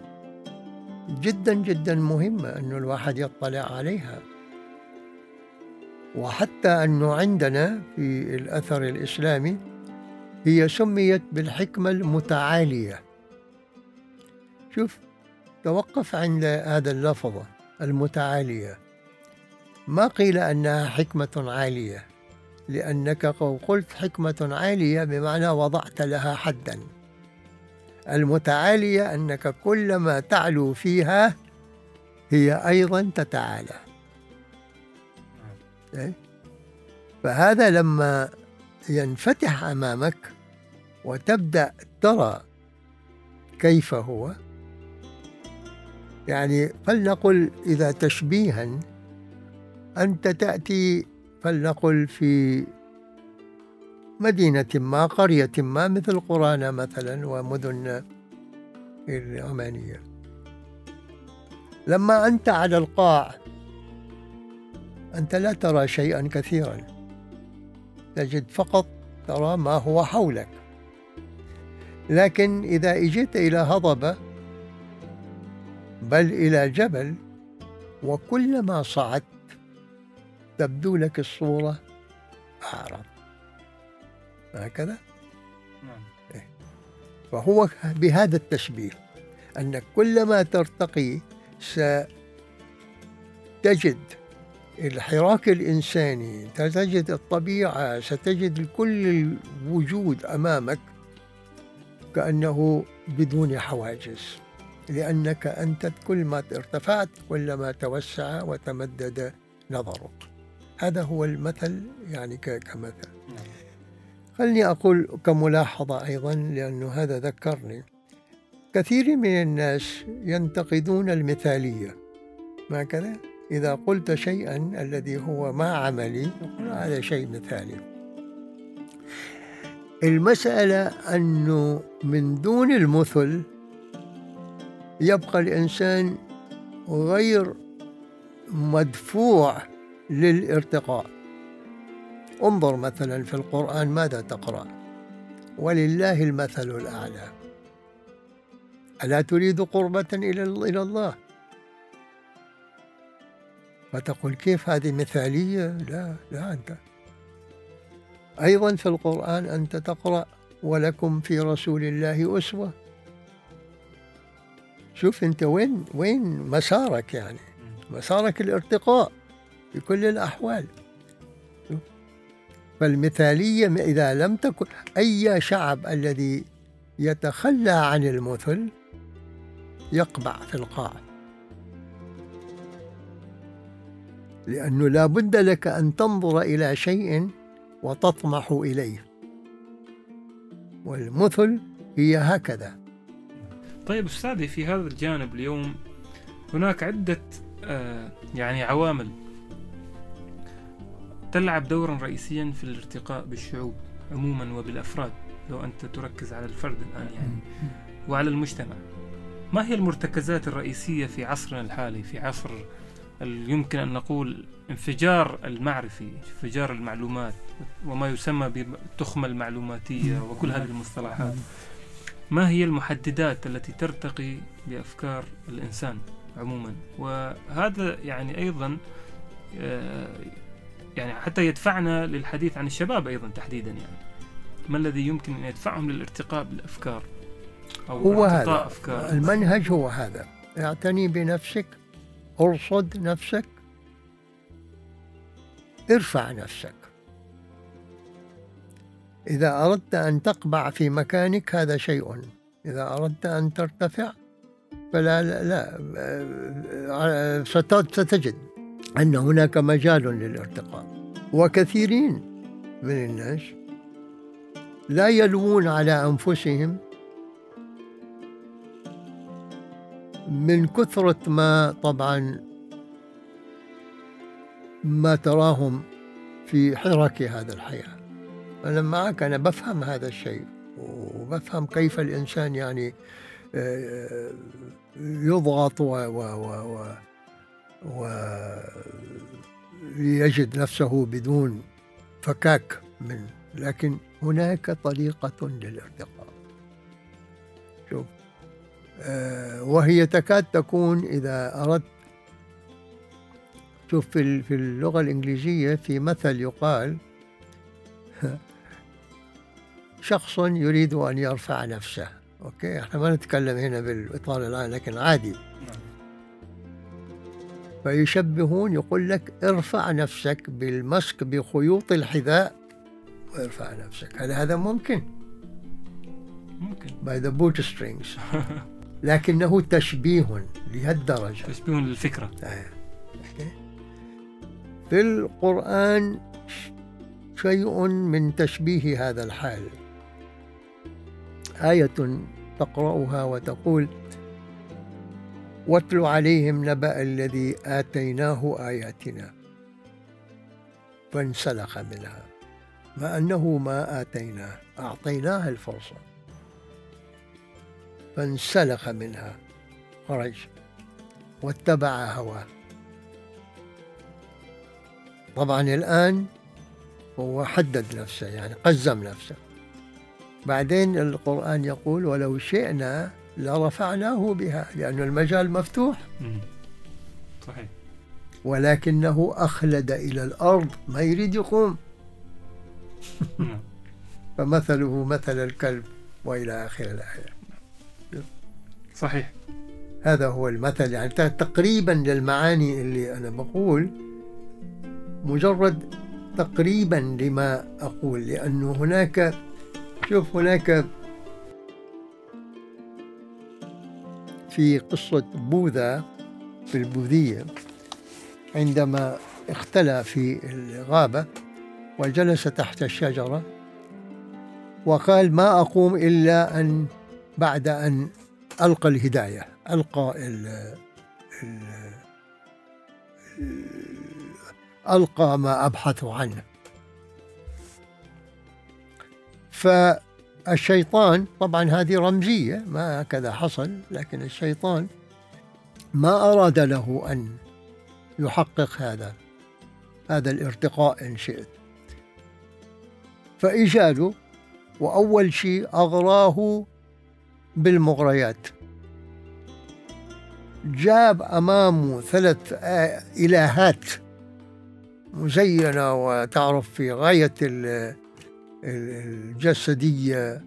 جدا جدا مهمة أنه الواحد يطلع عليها. وحتى أنه عندنا في الأثر الإسلامي هي سميت بالحكمة المتعالية. شوف توقف عند هذا اللفظ المتعالية. ما قيل أنها حكمة عالية لأنك قلت حكمة عالية بمعنى وضعت لها حداً. المتعالية أنك كلما تعلو فيها هي أيضا تتعالى إيه؟ فهذا لما ينفتح أمامك وتبدأ ترى كيف هو يعني فلنقل إذا تشبيها أنت تأتي فلنقل في مدينة ما قرية ما مثل قرانا مثلا ومدن العمانية لما أنت على القاع أنت لا ترى شيئا كثيرا. تجد فقط ترى ما هو حولك. لكن إذا إجيت إلى هضبة بل إلى جبل وكلما صعدت تبدو لك الصورة أعرض. هكذا نعم إيه. فهو بهذا التشبيه أنك كلما ترتقي ستجد الحراك الإنساني ستجد الطبيعة ستجد كل الوجود أمامك كأنه بدون حواجز لأنك أنت كل ما ارتفعت كلما توسع وتمدد نظرك هذا هو المثل يعني كمثل نعم. خلني أقول كملاحظة أيضا لأنه هذا ذكرني. كثير من الناس ينتقدون المثالية. ما كذا؟ إذا قلت شيئا الذي هو ما عملي يقول هذا شيء مثالي. المسألة أنه من دون المثل يبقى الإنسان غير مدفوع للارتقاء. انظر مثلا في القرآن ماذا تقرأ. ولله المثل الأعلى. ألا تريد قربة إلى إلى الله؟ فتقول كيف هذه مثالية؟ لا لا أنت. أيضا في القرآن أنت تقرأ ولكم في رسول الله أسوة. شوف أنت وين وين مسارك يعني. مسارك الارتقاء في كل الأحوال. فالمثالية إذا لم تكن أي شعب الذي يتخلى عن المثل يقبع في القاع. لأنه لا بد لك أن تنظر إلى شيء وتطمح إليه. والمثل هي هكذا. طيب أستاذي في هذا الجانب اليوم هناك عدة آه يعني عوامل تلعب دورا رئيسيا في الارتقاء بالشعوب عموما وبالأفراد لو أنت تركز على الفرد الآن يعني. وعلى المجتمع. ما هي المرتكزات الرئيسية في عصرنا الحالي في عصر يمكن أن نقول انفجار المعرفي انفجار المعلومات وما يسمى بالتخمة المعلوماتية وكل هذه المصطلحات. ما هي المحددات التي ترتقي بأفكار الإنسان عموما؟ وهذا يعني أيضا آه، يعني حتى يدفعنا للحديث عن الشباب أيضا تحديدا يعني. ما الذي يمكن أن يدفعهم للارتقاء بالأفكار؟ أو هو هذا. أفكار. المنهج هو هذا. اعتني بنفسك أرصد نفسك ارفع نفسك. إذا أردت أن تقبع في مكانك هذا شيء. إذا أردت أن ترتفع فلا لا, لا ستجد. أن هناك مجال للارتقاء وكثيرين من الناس لا يلوون على أنفسهم من كثرة ما طبعا ما تراهم في حرك هذا الحياة. أنا معك أنا بفهم هذا الشيء وبفهم كيف الإنسان يعني آه، يضغط و, و, و, و ويجد نفسه بدون فكاك من لكن هناك طريقة للارتقاء شوف آه، وهي تكاد تكون إذا أردت. شوف في اللغة الإنجليزية في مثل يقال شخص يريد أن يرفع نفسه. أوكي؟ إحنا ما نتكلم هنا بالإطار الآن لكن عادي. فيشبهون يقول لك ارفع نفسك بالمسك بخيوط الحذاء. وارفع نفسك. هل هذا ممكن؟ ممكن. By the boot strings. لكنه تشبيه لهالدرجة. تشبيه للفكرة. آه. في القرآن شيء من تشبيه هذا الحال. آية تقرأها وتقول واتل عليهم نبأ الذي آتيناه آياتنا فانسلخ منها ما أنه ما آتيناه أعطيناه الفرصة فانسلخ منها خرج واتبع هواه. طبعا الآن هو حدد نفسه يعني قزم نفسه. بعدين القرآن يقول ولو شئنا لرفعناه بها لأن المجال مفتوح. صحيح. ولكنه أخلد إلى الأرض ما يريد يقوم. نعم. فمثله مثل الكلب وإلى آخر الآية. صحيح. هذا هو المثل يعني تقريبا للمعاني اللي أنا بقول مجرد تقريبا لما أقول لأنه هناك شوف هناك في قصة بوذا في البوذية عندما اختلى في الغابة وجلس تحت الشجرة وقال ما أقوم إلا أن بعد أن ألقى الهداية ألقى ال ال ألقى ما أبحث عنه. فالشيطان طبعا هذه رمزية ما هكذا حصل لكن الشيطان ما أراد له أن يحقق هذا هذا الارتقاء إن شئت. فإجاله وأول شيء أغراه بالمغريات. جاب أمامه ثلاث إلهات مزينة وتعرف في غاية الجسدية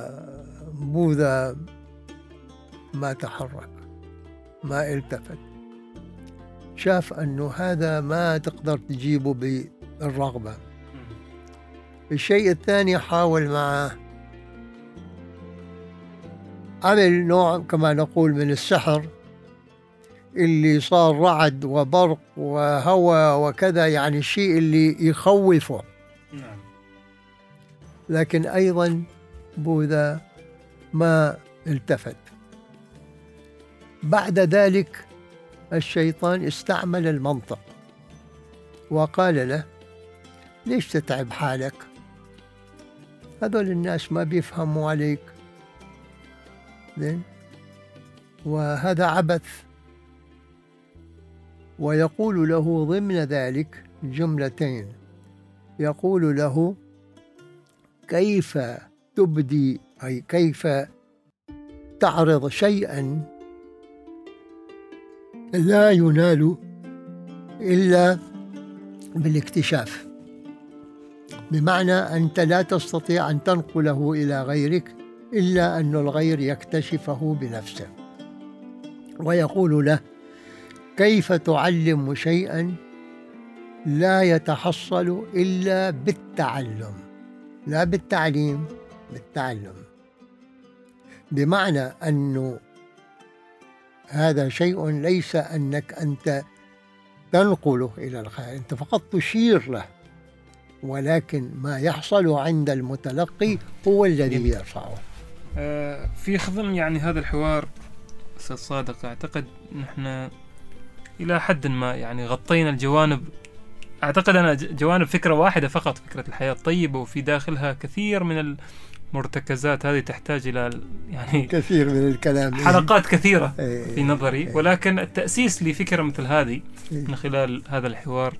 وبوذا ما تحرك ما التفت. شاف أنه هذا ما تقدر تجيبه بالرغبة. الشيء الثاني حاول معه. عمل نوع كما نقول من السحر. اللي صار رعد وبرق وهواء وكذا يعني الشيء اللي يخوفه. نعم. لكن أيضا بوذا ما التفت. بعد ذلك الشيطان استعمل المنطق وقال له ليش تتعب حالك؟ هذول الناس ما بيفهموا عليك. زين. وهذا عبث ويقول له ضمن ذلك جملتين. يقول له كيف تبدي أي كيف تعرض شيئا لا ينال إلا بالاكتشاف. بمعنى أنت لا تستطيع أن تنقله إلى غيرك إلا أن الغير يكتشفه بنفسه. ويقول له كيف تعلم شيئا لا يتحصل إلا بالتعلم؟ لا بالتعليم بالتعلم. بمعنى أنه هذا شيء ليس أنك أنت تنقله إلى الخير أنت فقط تشير له. ولكن ما يحصل عند المتلقي هو الذي يرفعه. آه، في خضم يعني هذا الحوار أستاذ صادق أعتقد نحن إلى حد ما يعني غطينا الجوانب أعتقد أنا جوانب فكرة واحدة فقط فكرة الحياة الطيبة وفي داخلها كثير من المرتكزات هذه تحتاج إلى يعني كثير من الكلام حلقات كثيرة إيه. في نظري إيه. ولكن التأسيس لفكرة مثل هذه إيه. من خلال هذا الحوار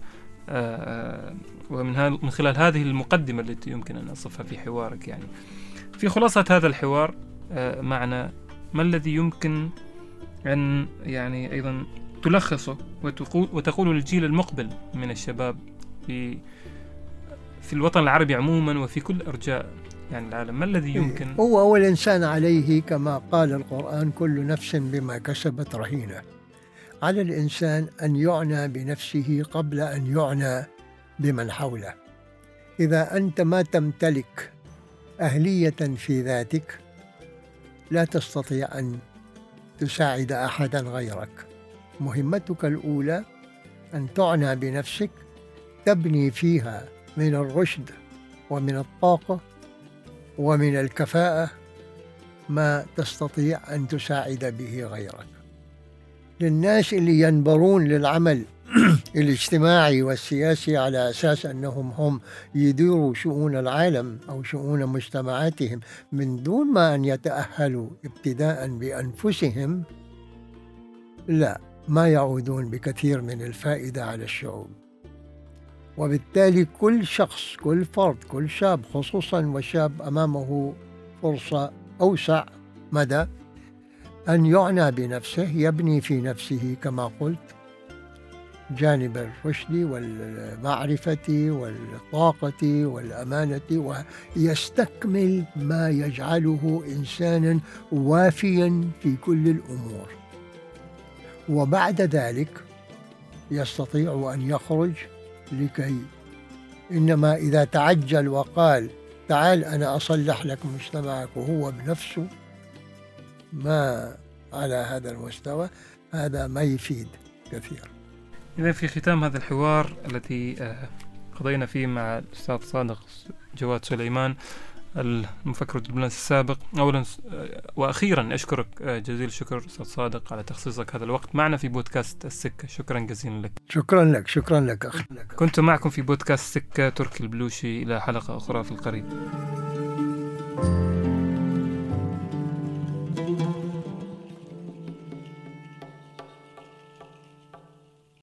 آه، ومن من خلال هذه المقدمة التي يمكن أن أصفها في حوارك يعني في خلاصة هذا الحوار آه، معنا ما الذي يمكن أن يعني أيضا تلخصه وتقول, وتقول للجيل المقبل من الشباب في في الوطن العربي عموما وفي كل أرجاء يعني العالم. ما الذي يمكن؟ هو أول إنسان عليه كما قال القرآن كل نفس بما كسبت رهينة. على الإنسان أن يعنى بنفسه قبل أن يعنى بمن حوله. إذا أنت ما تمتلك أهلية في ذاتك لا تستطيع أن تساعد أحدا غيرك. مهمتك الأولى أن تعنى بنفسك تبني فيها من الرشد ومن الطاقة ومن الكفاءة ما تستطيع أن تساعد به غيرك. للناس اللي ينبرون للعمل الاجتماعي والسياسي على أساس أنهم هم يديروا شؤون العالم أو شؤون مجتمعاتهم من دون ما أن يتأهلوا ابتداء بأنفسهم لا. ما يعودون بكثير من الفائدة على الشعوب. وبالتالي كل شخص كل فرد كل شاب خصوصا وشاب أمامه فرصة أوسع مدى أن يعنى بنفسه يبني في نفسه كما قلت جانب الرشد والمعرفة والطاقة والأمانة ويستكمل ما يجعله إنسانا وافيا في كل الأمور. وبعد ذلك يستطيع أن يخرج لكي إنما إذا تعجل وقال تعال أنا أصلح لك مجتمعك وهو بنفسه ما على هذا المستوى هذا ما يفيد كثير. إذا في ختام هذا الحوار الذي آه، قضينا فيه مع الأستاذ صادق جواد سليمان المفكر الدبلوماسي السابق. أولا وأخيرا أشكرك جزيل الشكر أستاذ صادق على تخصيصك هذا الوقت معنا في بودكاست السكة. شكرا جزيلا لك. شكرا لك شكرا لك أخي. كنت معكم في بودكاست السكة تركي البلوشي. إلى حلقة أخرى في القريب.